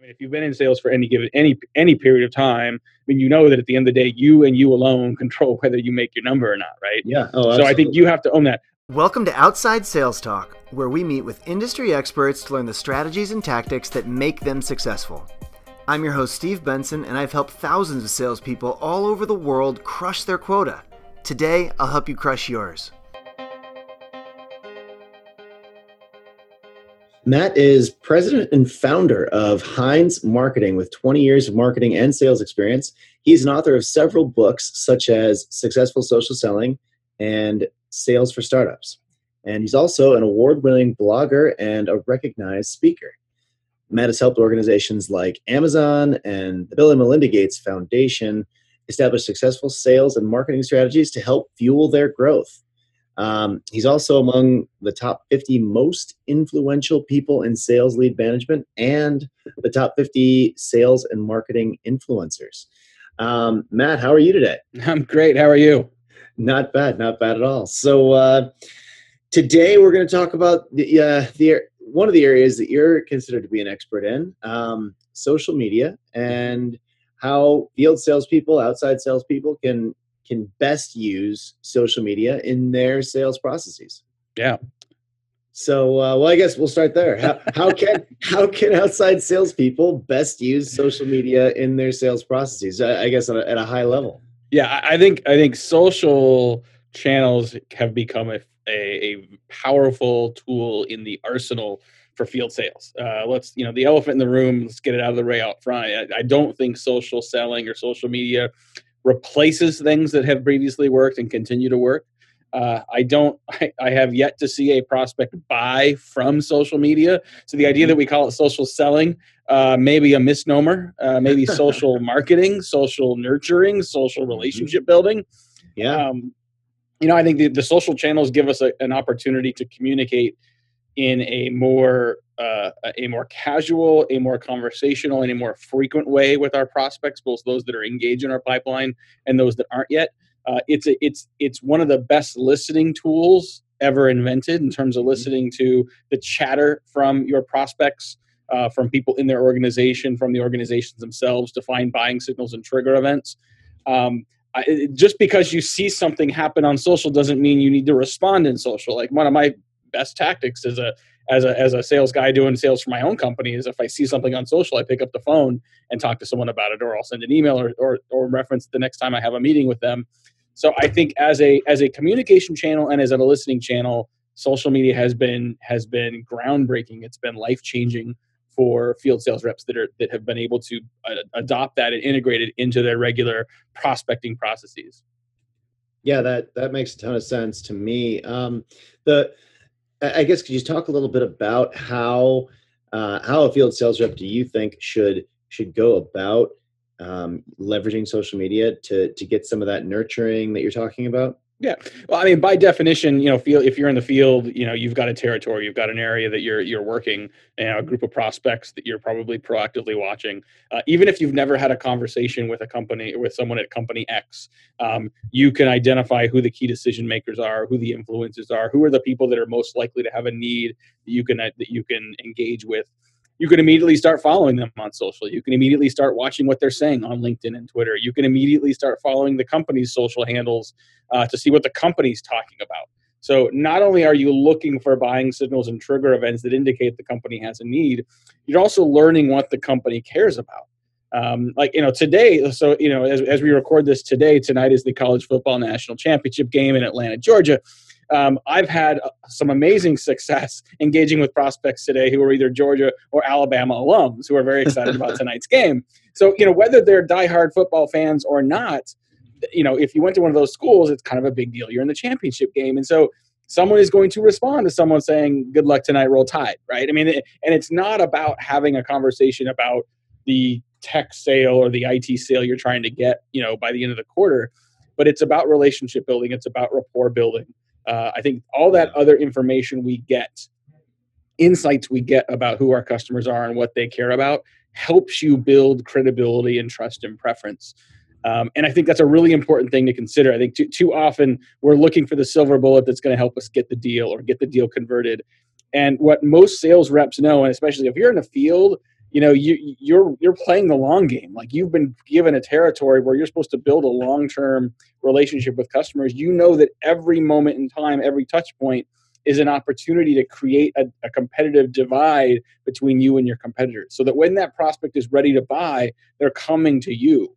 I mean, if you've been in sales for any given any any period of time, I mean, you know that at the end of the day, you and you alone control whether you make your number or not, right? Yeah. Oh, so I think you have to own that. Welcome to Outside Sales Talk, where we meet with industry experts to learn the strategies and tactics that make them successful. I'm your host, Steve Benson, and I've helped thousands of salespeople all over the world crush their quota. Today, I'll help you crush yours. Matt is president and founder of Heinz Marketing with 20 years of marketing and sales experience. He's an author of several books, such as Successful Social Selling and Sales for Startups. And he's also an award winning blogger and a recognized speaker. Matt has helped organizations like Amazon and the Bill and Melinda Gates Foundation establish successful sales and marketing strategies to help fuel their growth. Um, he's also among the top 50 most influential people in sales lead management and the top 50 sales and marketing influencers. Um, Matt, how are you today? I'm great. How are you? Not bad, not bad at all. So uh, today we're going to talk about the, uh, the one of the areas that you're considered to be an expert in, um, social media, and how field salespeople, outside salespeople can can best use social media in their sales processes. Yeah. So, uh, well, I guess we'll start there. How, how can how can outside salespeople best use social media in their sales processes? I, I guess at a, at a, high level. Yeah, I think I think social channels have become a, a, a powerful tool in the arsenal for field sales. Uh, let's you know the elephant in the room. Let's get it out of the way out front. I, I don't think social selling or social media replaces things that have previously worked and continue to work. Uh, I don't. I, I, have yet to see a prospect buy from social media. So the idea that we call it social selling uh, maybe a misnomer. Uh, maybe social marketing, social nurturing, social mm-hmm. relationship building. Yeah. Um, you know, I think the, the social channels give us a, an opportunity to communicate in a more uh, a more casual, a more conversational, and a more frequent way with our prospects, both those that are engaged in our pipeline and those that aren't yet. Uh, it's a, it's it's one of the best listening tools ever invented in terms of mm-hmm. listening to the chatter from your prospects, uh, from people in their organization, from the organizations themselves to find buying signals and trigger events. Um, I, just because you see something happen on social doesn't mean you need to respond in social. Like one of my best tactics as a as a as a sales guy doing sales for my own company is if I see something on social, I pick up the phone and talk to someone about it, or I'll send an email or or, or reference the next time I have a meeting with them. So I think as a as a communication channel and as a listening channel, social media has been has been groundbreaking. It's been life changing for field sales reps that are that have been able to uh, adopt that and integrate it into their regular prospecting processes. Yeah, that that makes a ton of sense to me. Um, the I guess could you talk a little bit about how uh, how a field sales rep do you think should should go about um, leveraging social media to to get some of that nurturing that you're talking about? Yeah. Well, I mean, by definition, you know, feel if you're in the field, you know, you've got a territory, you've got an area that you're you're working, you know, a group of prospects that you're probably proactively watching. Uh, even if you've never had a conversation with a company with someone at company X, um, you can identify who the key decision makers are, who the influencers are, who are the people that are most likely to have a need that you can that you can engage with you can immediately start following them on social. You can immediately start watching what they're saying on LinkedIn and Twitter. You can immediately start following the company's social handles uh, to see what the company's talking about. So not only are you looking for buying signals and trigger events that indicate the company has a need, you're also learning what the company cares about. Um, like you know today, so you know as, as we record this today, tonight is the college football national championship game in Atlanta, Georgia um, I've had uh, some amazing success engaging with prospects today who are either Georgia or Alabama alums who are very excited about tonight's game. So, you know, whether they're diehard football fans or not, you know, if you went to one of those schools, it's kind of a big deal. You're in the championship game. And so someone is going to respond to someone saying, good luck tonight, roll tide, right? I mean, and it's not about having a conversation about the tech sale or the IT sale you're trying to get, you know, by the end of the quarter, but it's about relationship building. It's about rapport building. Uh, I think all that other information we get, insights we get about who our customers are and what they care about, helps you build credibility and trust and preference. Um, and I think that's a really important thing to consider. I think too, too often we're looking for the silver bullet that's going to help us get the deal or get the deal converted. And what most sales reps know, and especially if you're in the field, you know you you're you're playing the long game. Like you've been given a territory where you're supposed to build a long-term relationship with customers. You know that every moment in time every touch point is an opportunity to create a, a competitive divide between you and your competitors so that when that prospect is ready to buy they're coming to you.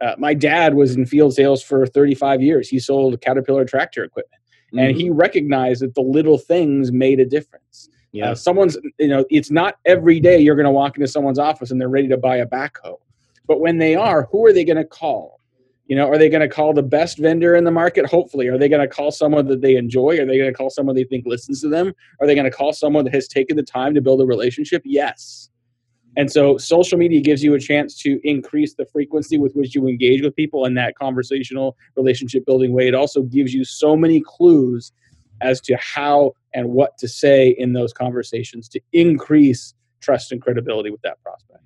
Uh, my dad was in field sales for 35 years. He sold caterpillar tractor equipment mm-hmm. and he recognized that the little things made a difference yeah. Uh, someone's, you know, it's not every day you're going to walk into someone's office and they're ready to buy a backhoe. But when they are, who are they going to call? You know, are they going to call the best vendor in the market? Hopefully. Are they going to call someone that they enjoy? Are they going to call someone they think listens to them? Are they going to call someone that has taken the time to build a relationship? Yes. And so social media gives you a chance to increase the frequency with which you engage with people in that conversational relationship building way. It also gives you so many clues as to how and what to say in those conversations to increase trust and credibility with that prospect.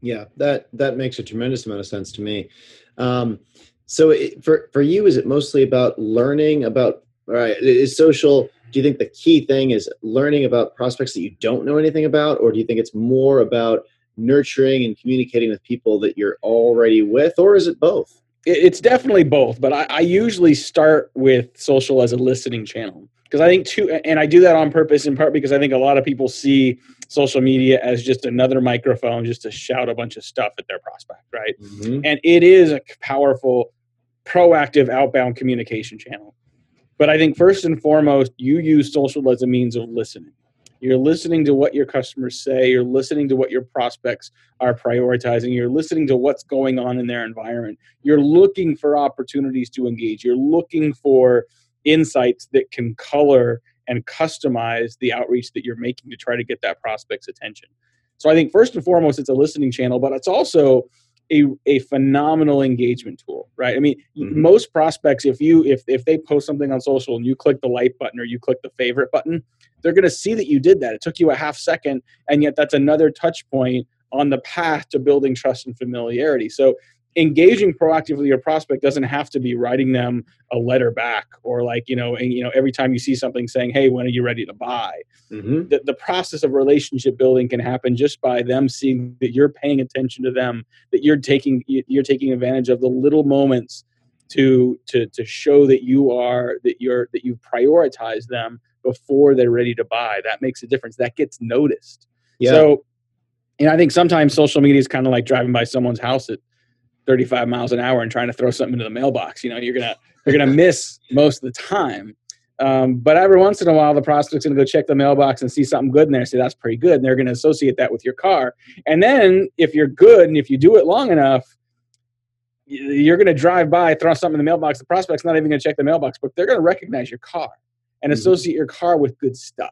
Yeah, that that makes a tremendous amount of sense to me. Um, so it, for for you, is it mostly about learning about? All right, is social? Do you think the key thing is learning about prospects that you don't know anything about, or do you think it's more about nurturing and communicating with people that you're already with, or is it both? It's definitely both, but I, I usually start with social as a listening channel because I think too, and I do that on purpose in part because I think a lot of people see social media as just another microphone just to shout a bunch of stuff at their prospect, right? Mm-hmm. And it is a powerful, proactive outbound communication channel. But I think first and foremost, you use social as a means of listening. You're listening to what your customers say. You're listening to what your prospects are prioritizing. You're listening to what's going on in their environment. You're looking for opportunities to engage. You're looking for insights that can color and customize the outreach that you're making to try to get that prospect's attention. So I think first and foremost, it's a listening channel, but it's also a, a phenomenal engagement tool, right? I mean, mm-hmm. most prospects, if you if if they post something on social and you click the like button or you click the favorite button, they're going to see that you did that. It took you a half second, and yet that's another touch point on the path to building trust and familiarity. So engaging proactively your prospect doesn't have to be writing them a letter back or like you know and you know every time you see something saying hey when are you ready to buy mm-hmm. the, the process of relationship building can happen just by them seeing that you're paying attention to them that you're taking you're taking advantage of the little moments to to to show that you are that you're that you prioritize them before they're ready to buy that makes a difference that gets noticed yeah. so and i think sometimes social media is kind of like driving by someone's house at 35 miles an hour and trying to throw something into the mailbox. You know, you're gonna you're gonna miss most of the time. Um, but every once in a while, the prospect's gonna go check the mailbox and see something good in there. Say that's pretty good, and they're gonna associate that with your car. And then if you're good and if you do it long enough, you're gonna drive by, throw something in the mailbox. The prospect's not even gonna check the mailbox, but they're gonna recognize your car and mm-hmm. associate your car with good stuff.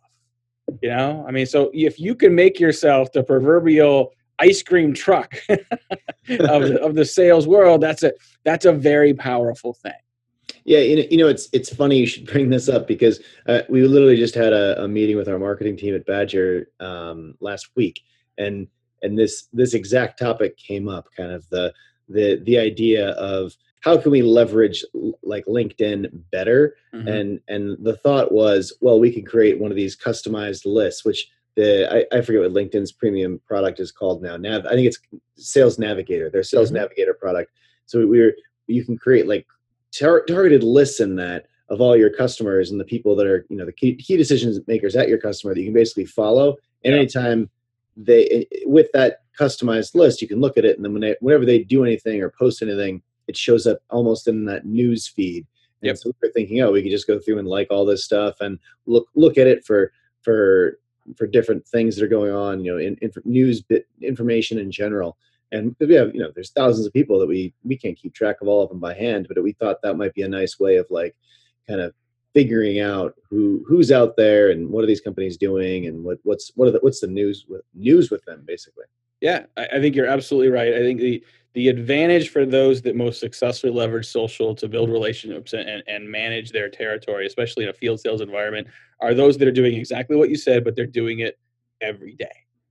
You know, I mean, so if you can make yourself the proverbial ice cream truck of, the, of the sales world that's a that's a very powerful thing yeah you know, it's it's funny you should bring this up because uh, we literally just had a, a, meeting with our marketing team at badger um, last week and and this this exact topic came up kind of the the the idea of how can we leverage like linkedin better mm-hmm. and and the thought was well we could create one of these customized lists which the I, I, forget what LinkedIn's premium product is called now. Nav, I think it's Sales Navigator. Their Sales mm-hmm. Navigator product. So we're you can create like tar- targeted lists in that of all your customers and the people that are you know the key, key decision makers at your customer that you can basically follow. And yeah. anytime they with that customized list, you can look at it and then when they, whenever they do anything or post anything, it shows up almost in that news feed. And yep. so we're thinking, oh, we could just go through and like all this stuff and look look at it for for for different things that are going on, you know, in, in news bit information in general. And we have, you know, there's thousands of people that we we can't keep track of all of them by hand, but we thought that might be a nice way of like kind of figuring out who who's out there and what are these companies doing and what what's what are the, what's the news with news with them basically. Yeah, I, I think you're absolutely right. I think the the advantage for those that most successfully leverage social to build relationships and, and manage their territory, especially in a field sales environment, are those that are doing exactly what you said, but they're doing it every day.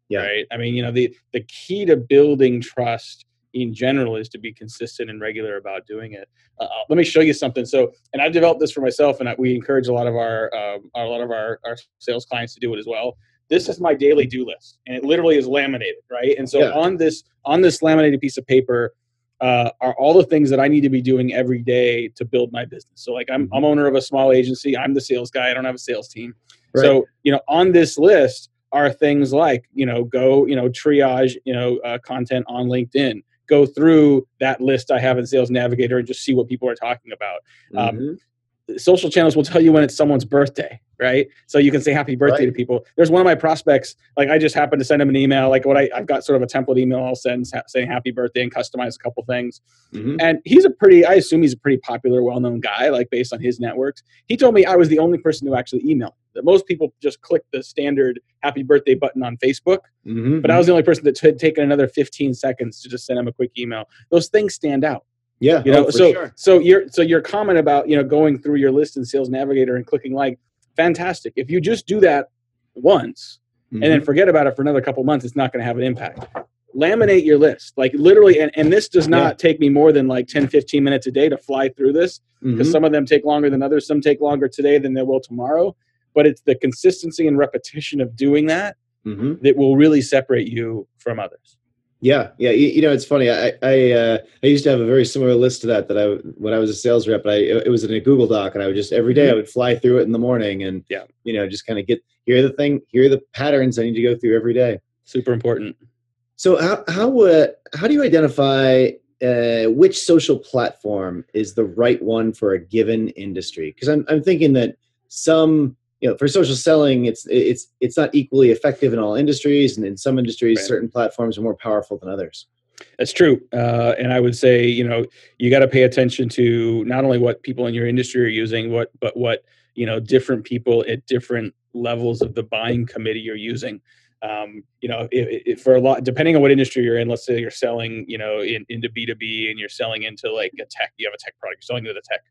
Yeah. Right. I mean, you know, the the key to building trust in general is to be consistent and regular about doing it. Uh, uh let me show you something. So, and I've developed this for myself, and I, we encourage a lot of our, um, a lot of our, our sales clients to do it as well. This is my daily do list and it literally is laminated right? And so Yeah. on this on this laminated piece of paper uh, are all the things that i need to be doing every day to build my business. So like i'm, I'm owner of a small agency. I'm the sales guy. I don't have a sales team. Right. so you know on this list are things like you know go you know triage you know uh, content on linkedin. Go through that list i have in sales navigator and just see what people are talking about. Um, Mhm. Social channels will tell you when it's someone's birthday, right? So you can say happy birthday to people. There's one of my prospects, like I just happened to send him an email, like what I, I've got sort of a template email I'll send sa- saying happy birthday and customize a couple things. Mhm. And he's a pretty, I assume he's a pretty popular, well known guy, like based on his networks. He told me I was the only person who actually emailed. That most people just click the standard happy birthday button on Facebook, Mhm. but I was the only person that had taken another 15 seconds to just send him a quick email. Those things stand out yeah, you know oh, for so sure. so your so your comment about you know going through your list in sales navigator and clicking like fantastic if you just do that once and then Mhm. forget about it for another couple months it's not going to have an impact laminate your list like literally and, and this does not Yeah. take me more than like 10 15 minutes a day to fly through this because Mhm. some of them take longer than others some take longer today than they will tomorrow but it's the consistency and repetition of doing that Mhm. that will really separate you from others Yeah, yeah. You, you know, it's funny. I I uh, I used to have a very similar list to that. That I when I was a sales rep, but I it was in a Google Doc, and I would just every day I would fly through it in the morning, and Yeah. you know, just kind of get here are the thing, here are the patterns I need to go through every day. super important So how how uh, how do you identify uh, which social platform is the right one for a given industry? Because I'm I'm thinking that some you know for social selling it's it's it's not equally effective in all industries, and in some industries Right. certain platforms are more powerful than others. That's true. Uh, and I would say, you know, you got to pay attention to not only what people in your industry are using, what but what you know different people at different levels of the buying committee are using. Um, you know, if, if for a lot, depending on what industry you're in, let's say you're selling, you know, in, into B two B and you're selling into like a tech, you have a tech product, you're selling to the tech,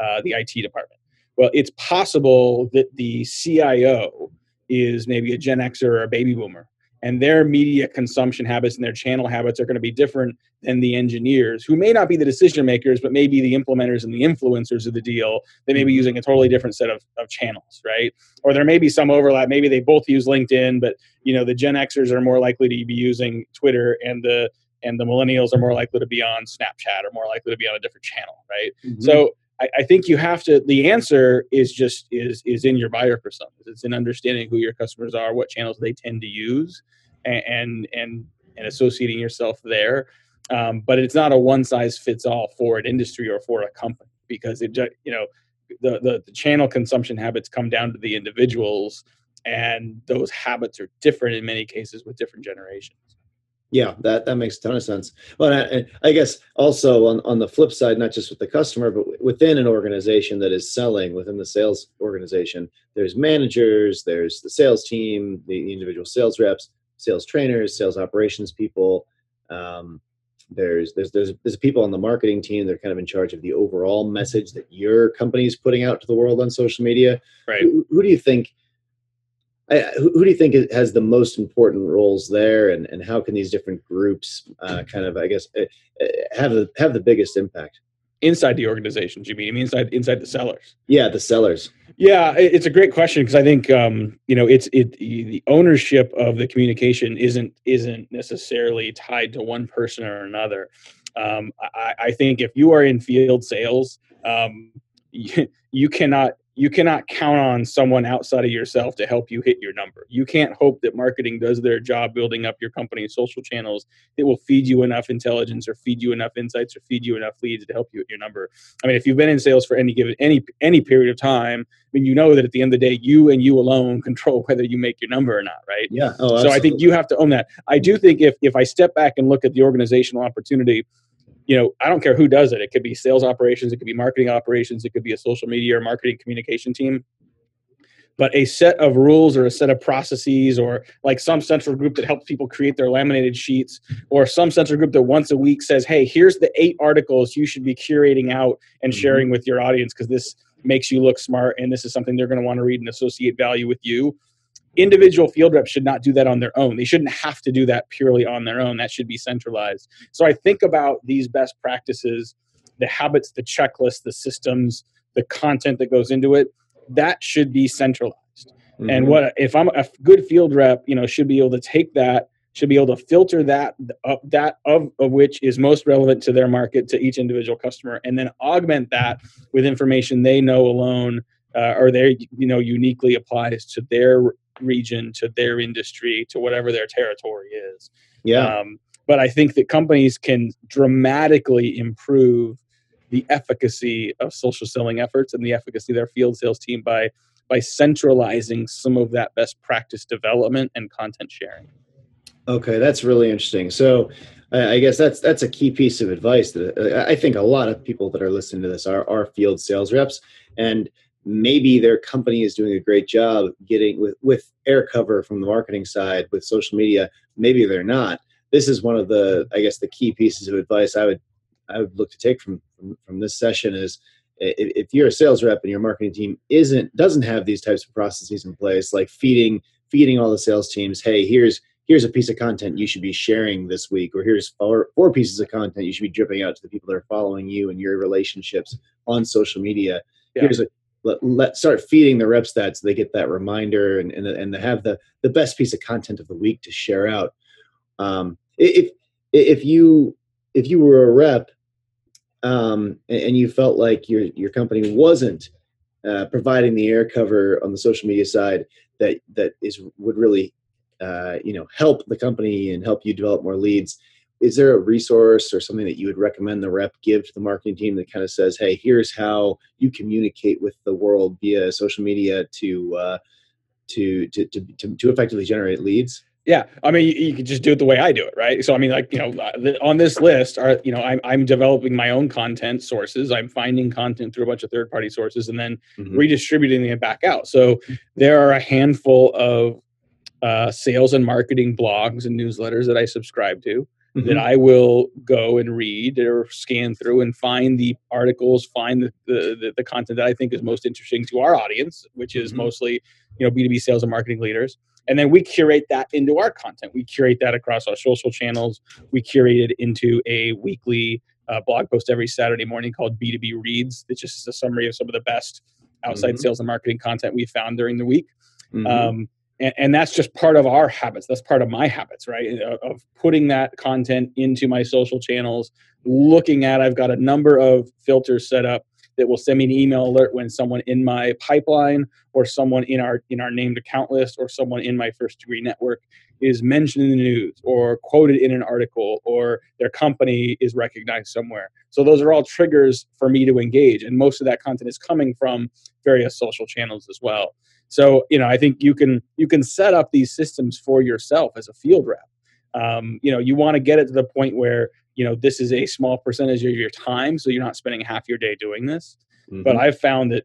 uh, the IT department. Well, it's possible that the CIO is maybe a Gen Xer or a baby boomer, and their media consumption habits and their channel habits are going to be different than the engineers who may not be the decision makers but maybe the implementers and the influencers of the deal. They may be using a totally different set of, of channels right? Or there may be some overlap. Maybe they both use linkedin but you know the gen xers are more likely to be using twitter and the and the millennials are more likely to be on snapchat or more likely to be on a different channel right? Mm-hmm. So I, I think you have to. The answer is just is is in your buyer persona. It's in understanding who your customers are, what channels they tend to use, and and and, and associating yourself there. Um, but it's not a one size fits all for an industry or for a company because it ju- you know the, the the channel consumption habits come down to the individuals, and those habits are different in many cases with different generations. Yeah, that that makes a ton of sense. Well, I, I guess also on on the flip side, not just with the customer, but within an organization that is selling within the sales organization, there's managers, there's the sales team, the individual sales reps, sales trainers, sales operations people. Um, there's there's there's there's people on the marketing team that are kind of in charge of the overall message that your company is putting out to the world on social media. Right. Who, who do you think? I, who, who do you think has the most important roles there, and, and how can these different groups uh, kind of, I guess, uh, uh, have the have the biggest impact? Inside the organizations, you mean? You mean inside inside the sellers? Yeah, the sellers. Yeah, it's a great question because I think um, you know it's it the ownership of the communication isn't isn't necessarily tied to one person or another. Um, I, I think if you are in field sales, um, you, you cannot you cannot count on someone outside of yourself to help you hit your number. You can't hope that marketing does their job building up your company's social channels. It will feed you enough intelligence or feed you enough insights or feed you enough leads to help you hit your number. I mean, if you've been in sales for any given any any period of time, I mean, you know that at the end of the day, you and you alone control whether you make your number or not, right? Yeah. Oh, so I think you have to own that. I do think if if I step back and look at the organizational opportunity, you know, I don't care who does it. It could be sales operations, it could be marketing operations, it could be a social media or marketing communication team. But a set of rules or a set of processes or like some central group that helps people create their laminated sheets or some central group that once a week says, hey, here's the eight articles you should be curating out and Mhm. sharing with your audience because this makes you look smart and this is something they're going to want to read and associate value with you individual field reps should not do that on their own. They shouldn't have to do that purely on their own. That should be centralized. So I think about these best practices, the habits, the checklists, the systems, the content that goes into it. That should be centralized. Mm-hmm. And what if I'm a good field rep, you know, should be able to take that, should be able to filter that uh, that of, of which is most relevant to their market to each individual customer, and then augment that with information they know alone uh, or they you know uniquely applies to their region, to their industry, to whatever their territory is. Yeah. Um, but I think that companies can dramatically improve the efficacy of social selling efforts and the efficacy of their field sales team by by centralizing some of that best practice development and content sharing. Okay, that's really interesting. So, I guess that's that's a key piece of advice that uh, I think a lot of people that are listening to this are are field sales reps, and maybe their company is doing a great job getting with with air cover from the marketing side with social media. Maybe they're not. This is one of the I guess the key pieces of advice I would I would look to take from from, from this session is if, if you're a sales rep and your marketing team isn't doesn't have these types of processes in place, like feeding feeding all the sales teams, hey, here's here's a piece of content you should be sharing this week, or here's four, four pieces of content you should be dripping out to the people that are following you and your relationships on social media. Yeah. Here's a let, let start feeding the reps that so they get that reminder and and, and have the the best piece of content of the week to share out. Um, if if you if you were a rep um, and you felt like your your company wasn't uh, providing the air cover on the social media side that that is would really uh, you know help the company and help you develop more leads is there a resource or something that you would recommend the rep give to the marketing team that kind of says hey here's how you communicate with the world via social media to uh, to, to, to, to, to effectively generate leads yeah, I mean, you, you, could just do it the way I do it, right? So, I mean, like you know, uh, on this list are you know, I'm I'm developing my own content sources. I'm finding content through a bunch of third party sources and then mm-hmm. redistributing it back out. So, there are a handful of uh, sales and marketing blogs and newsletters that I subscribe to. Mm-hmm. That I will go and read or scan through and find the articles, find the, the, the content that I think is most interesting to our audience, which is mm-hmm. mostly you know B2B sales and marketing leaders and then we curate that into our content we curate that across our social channels we curate it into a weekly uh, blog post every saturday morning called b2b reads that just is a summary of some of the best outside mm-hmm. sales and marketing content we found during the week mm-hmm. um, and, and, that's just part of our habits that's part of my habits right uh, of putting that content into my social channels looking at i've got a number of filters set up that will send me an email alert when someone in my pipeline or someone in our in our named account list or someone in my first degree network is mentioned in the news or quoted in an article or their company is recognized somewhere. So those are all triggers for me to engage and most of that content is coming from various social channels as well. So, you know, I think you can you can set up these systems for yourself as a field rep. Um, you know, you want to get it to the point where you know this is a small percentage of your time so you're not spending half your day doing this mm-hmm. but i've found that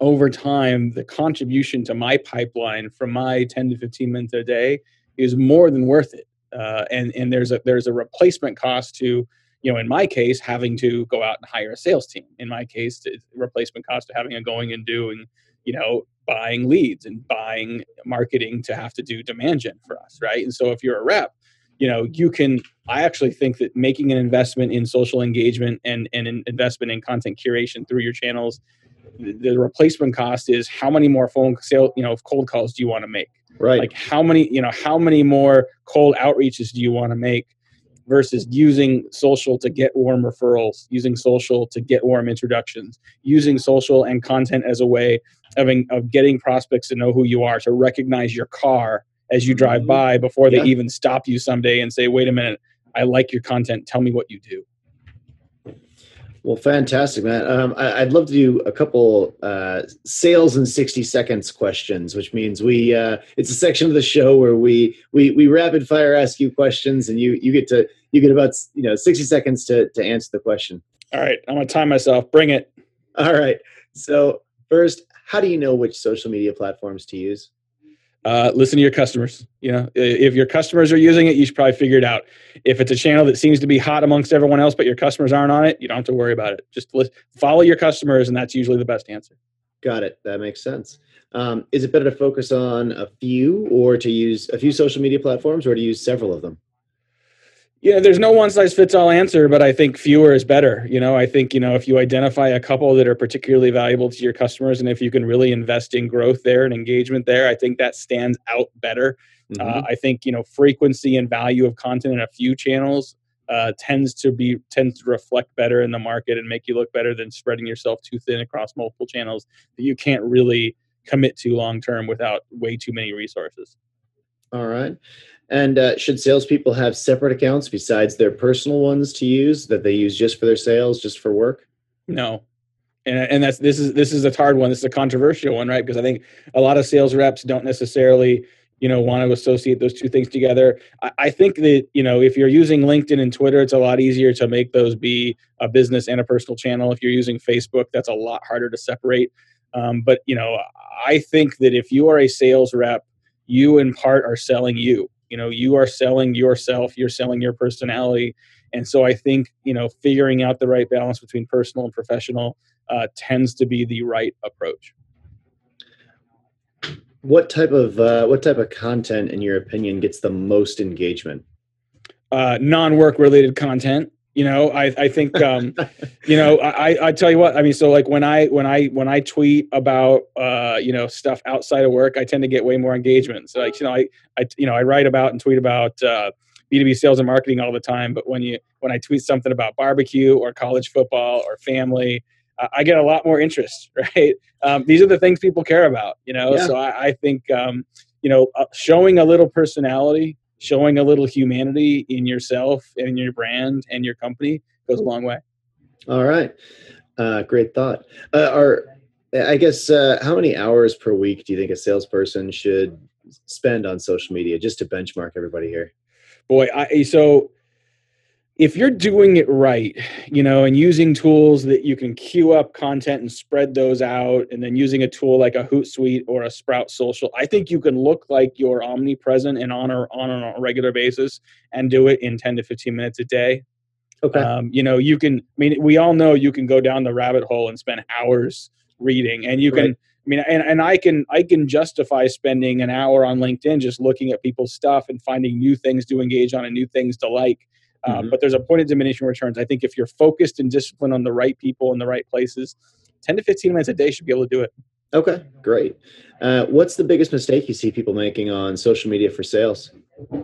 over time the contribution to my pipeline from my 10 to 15 minutes a day is more than worth it uh, and and there's a there's a replacement cost to you know in my case having to go out and hire a sales team in my case the replacement cost of having a going and doing you know buying leads and buying marketing to have to do demand gen for us right? And so if you're a rep you know you can i actually think that making an investment in social engagement and, and an investment in content curation through your channels the replacement cost is how many more phone sale you know cold calls do you want to make? Right. Like how many you know how many more cold outreaches do you want to make versus using social to get warm referrals using social to get warm introductions using social and content as a way of, of getting prospects to know who you are to recognize your car as you drive mm-hmm. by before they yeah. even stop you someday and say, wait a minute, I like your content. Tell me what you do. Well, fantastic, man. Um, I, would love to do a couple uh, sales in sixty seconds questions, which means we uh, it's a section of the show where we we we rapid fire ask you questions, and you you get to you get about you know sixty seconds to to answer the question. All right, I'm gonna time myself. Bring it. All right. So first, how do you know which social media platforms to use? Uh, listen to your customers. You know, if your customers are using it, you should probably figure it out. If it's a channel that seems to be hot amongst everyone else, but your customers aren't on it, you don't have to worry about it. Just list, follow your customers, and that's usually the best answer. Got it. That makes sense. Um, is it better to focus on a few, or to use a few social media platforms, or to use several of them? Know there's no one size fits all answer but i think fewer is better. You know i think you know if you identify a couple that are particularly valuable to your customers and if you can really invest in growth there and engagement there i think that stands out better. Mm-hmm. uh, i think you know frequency and value of content in a few channels uh, tends to be tends to reflect better in the market and make you look better than spreading yourself too thin across multiple channels that you can't really commit to long term without way too many resources all right and uh, should salespeople have separate accounts besides their personal ones to use that they use just for their sales, just for work? No, and and that's this is this is a hard one. This is a controversial one, right? Because I think a lot of sales reps don't necessarily you know want to associate those two things together. I, I think that you know if you're using LinkedIn and Twitter, it's a lot easier to make those be a business and a personal channel. If you're using Facebook, that's a lot harder to separate. Um, but you know, I think that if you are a sales rep, you in part are selling you. You know you are selling yourself you're selling your personality. And so i think you know figuring out the right balance between personal and professional uh, tends to be the right approach. What type of uh, what type of content in your opinion gets the most engagement? Uh, non-work related content you know i i think um you know i i tell you what i mean so like when i when i when i tweet about uh you know stuff outside of work i tend to get way more engagement. So like you know i i you know i write about and tweet about uh b2b sales and marketing all the time but when you when i tweet something about barbecue or college football or family uh, i get a lot more interest right? Um, these are the things people care about you know? Yeah. so I, I think um you know uh, showing a little personality showing a little humanity in yourself and in your brand and your company goes a long way. All right. Uh, great thought. Uh, are I guess uh, how many hours per week do you think a salesperson should spend on social media just to benchmark everybody here? Boy, I so if you're doing it right, you know, and using tools that you can queue up content and spread those out, and then using a tool like a Hootsuite or a Sprout Social, I think you can look like you're omnipresent and on a, on a regular basis and do it in 10 to 15 minutes a day. Okay. Um, you know, you can, I mean, we all know you can go down the rabbit hole and spend hours reading, and you right. can, I mean, and, and I can I can justify spending an hour on LinkedIn just looking at people's stuff and finding new things to engage on and new things to like um, mm-hmm. But there's a point of diminishing returns. I think if you're focused and disciplined on the right people in the right places, 10 to 15 minutes a day should be able to do it. Okay, great. Uh, what's the biggest mistake you see people making on social media for sales?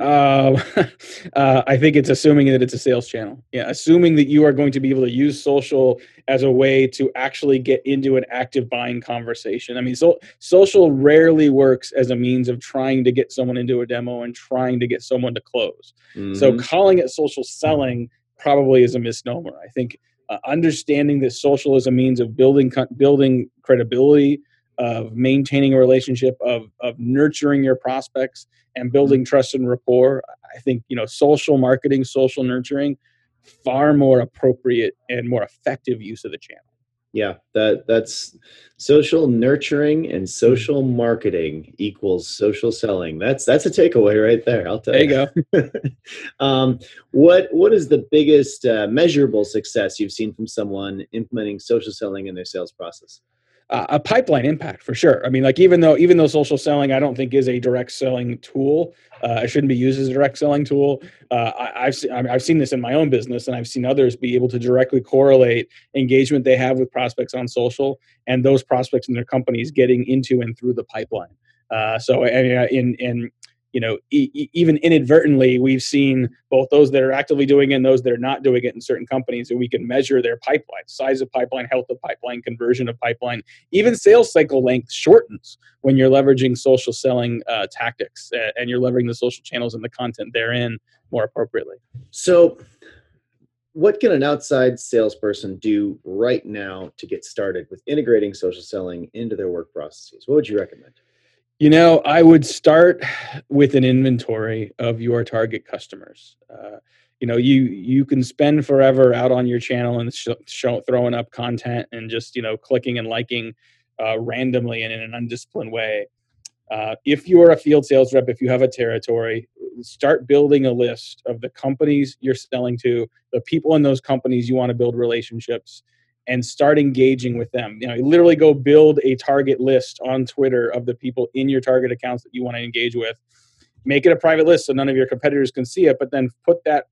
Uh, uh, I think it's assuming that it's a sales channel. Yeah, assuming that you are going to be able to use social as a way to actually get into an active buying conversation. I mean, so social rarely works as a means of trying to get someone into a demo and trying to get someone to close. Mm-hmm. So calling it social selling probably is a misnomer. I think uh, understanding that social is a means of building building credibility of maintaining a relationship, of of nurturing your prospects and building mm-hmm. trust and rapport. I think you know social marketing, social nurturing, far more appropriate and more effective use of the channel. Yeah, that that's social nurturing and social marketing equals social selling. That's that's a takeaway right there. I'll tell there you. There you go. um, what what is the biggest uh, measurable success you've seen from someone implementing social selling in their sales process? Uh, a pipeline impact for sure. I mean, like even though even though social selling, I don't think is a direct selling tool. Uh, it shouldn't be used as a direct selling tool. Uh, I, have se- I've seen this in my own business, and I've seen others be able to directly correlate engagement they have with prospects on social and those prospects in their companies getting into and through the pipeline. Uh, so, in in you know, e- even inadvertently, we've seen both those that are actively doing it and those that are not doing it in certain companies, and we can measure their pipeline, size of pipeline, health of pipeline, conversion of pipeline, even sales cycle length shortens when you're leveraging social selling uh, tactics uh, and you're leveraging the social channels and the content therein more appropriately. So, what can an outside salesperson do right now to get started with integrating social selling into their work processes? What would you recommend? You know, I would start with an inventory of your target customers. Uh, you know, you you can spend forever out on your channel and sh- show, throwing up content and just you know clicking and liking uh, randomly and in an undisciplined way. Uh, if you are a field sales rep, if you have a territory, start building a list of the companies you're selling to, the people in those companies you want to build relationships, and start engaging with them. You know, literally go build a target list on Twitter of the people in your target accounts that you want to engage with. Make it a private list so none of your competitors can see it but then put that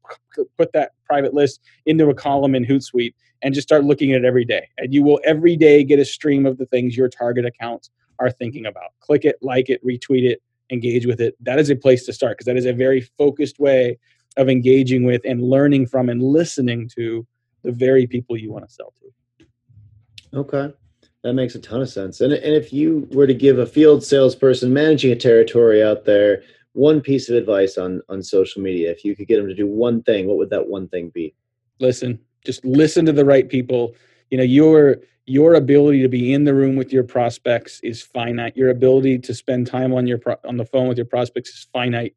put that private list into a column in hootsuite and just start looking at it every day. And you will every day get a stream of the things your target accounts are thinking about. Click it like it retweet it engage with it. That is a place to start because that is a very focused way of engaging with and learning from and listening to the very people you want to sell to okay. That makes a ton of sense. And, and if you were to give a field salesperson managing a territory out there one piece of advice on on social media if you could get them to do one thing what would that one thing be? Listen just listen to the right people. You know your your ability to be in the room with your prospects is finite. Your ability to spend time on your on the phone with your prospects is finite.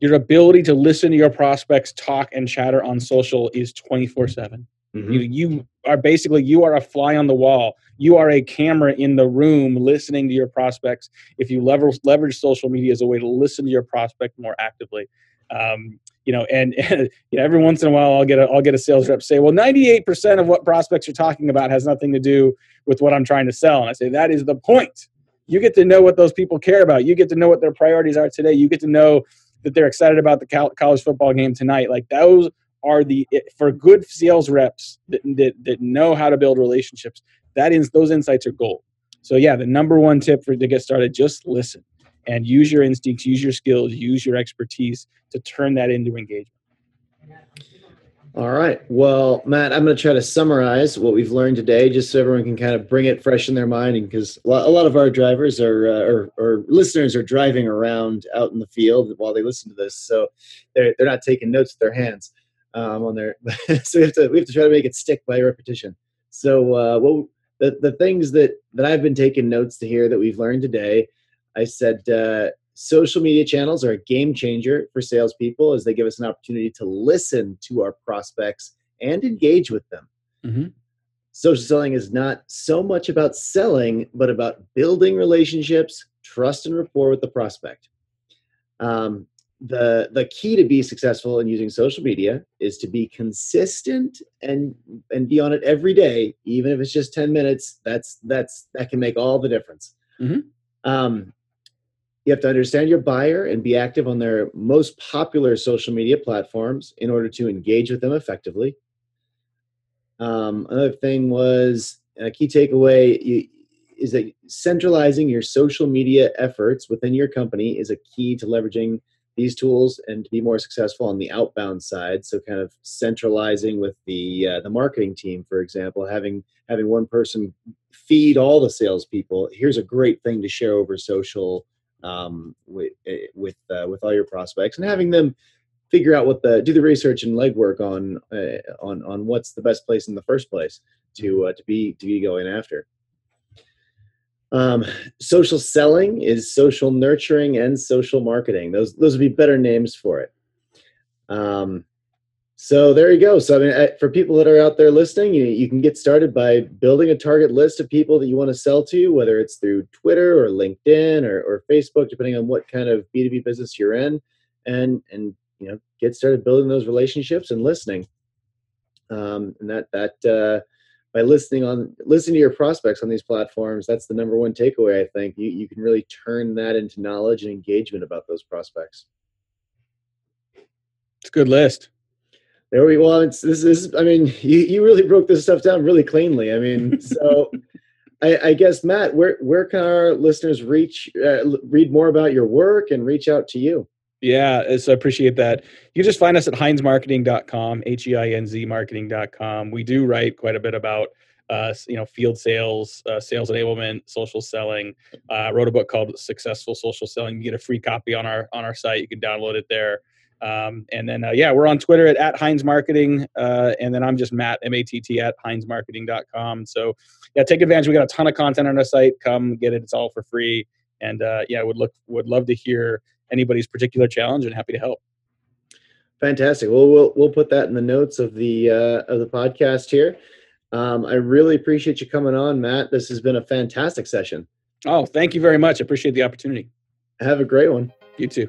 Your ability to listen to your prospects talk and chatter on social is 24 7 mm-hmm. you, you are basically you are a fly on the wall. You are a camera in the room listening to your prospects. If you leverage, leverage social media as a way to listen to your prospect more actively. Um, you know and, and, you know every once in a while i'll get a i'll get a sales rep say well 98% of what prospects you're talking about has nothing to do with what i'm trying to sell. And i say that is the point. You get to know what those people care about. You get to know what their priorities are today. You get to know that they're excited about the college football game tonight. Like those are the for good sales reps that, that, that know how to build relationships that is those insights are gold so yeah the number one tip for to get started just listen and use your instincts use your skills use your expertise to turn that into engagement all right. Well, Matt, I'm going to try to summarize what we've learned today, just so everyone can kind of bring it fresh in their mind. And because a lot of our drivers are, uh, or, or, listeners are driving around out in the field while they listen to this, so they're they're not taking notes with their hands um, on there. so we have to we have to try to make it stick by repetition. So, uh, what the the things that that I've been taking notes to hear that we've learned today, I said. Uh, social media channels are a game changer for salespeople as they give us an opportunity to listen to our prospects and engage with them. Mm-hmm. Social selling is not so much about selling, but about building relationships, trust, and rapport with the prospect. Um, the the key to be successful in using social media is to be consistent and and be on it every day, even if it's just ten minutes. That's that's that can make all the difference. Mm-hmm. Um, you have to understand your buyer and be active on their most popular social media platforms in order to engage with them effectively. Um, another thing was a key takeaway you, is that centralizing your social media efforts within your company is a key to leveraging these tools and to be more successful on the outbound side. So, kind of centralizing with the uh, the marketing team, for example, having having one person feed all the salespeople. Here's a great thing to share over social um, with eh, with uh, with all your prospects and having them figure out what the do the research and legwork on uh, on on what's the best place in the first place to uh, to be to be going after. Um, social selling is social nurturing and social marketing. Those those would be better names for it. Um, so there you go. So I mean, for people that are out there listening, you, you can get started by building a target list of people that you want to sell to, whether it's through Twitter or LinkedIn or, or Facebook, depending on what kind of B2B business you're in, and and you know get started building those relationships and listening. Um, and that that uh, by listening on listening to your prospects on these platforms, that's the number one takeaway. I think you you can really turn that into knowledge and engagement about those prospects. It's a good list. There we well. It's this is. I mean, you, you really broke this stuff down really cleanly. I mean, so I, I, guess Matt, where where can our listeners reach, uh, read more about your work, and reach out to you? Yeah, so I appreciate that. You just find us at heinzmarketing.com, H E I N Z marketing.com. We do write quite a bit about uh, you know, field sales, uh, sales enablement, social selling. Uh, wrote a book called Successful Social Selling. You get a free copy on our on our site. You can download it there. Um, and then, uh, yeah, we're on Twitter at, at Heinz Marketing. Uh, and then I'm just Matt, M A T T, at HeinzMarketing.com. So, yeah, take advantage. We got a ton of content on our site. Come get it. It's all for free. And uh, yeah, I would look would love to hear anybody's particular challenge and happy to help. Fantastic. Well, we'll we'll put that in the notes of the uh, of the podcast here. Um, I really appreciate you coming on, Matt. This has been a fantastic session. Oh, thank you very much. I appreciate the opportunity. Have a great one. You too.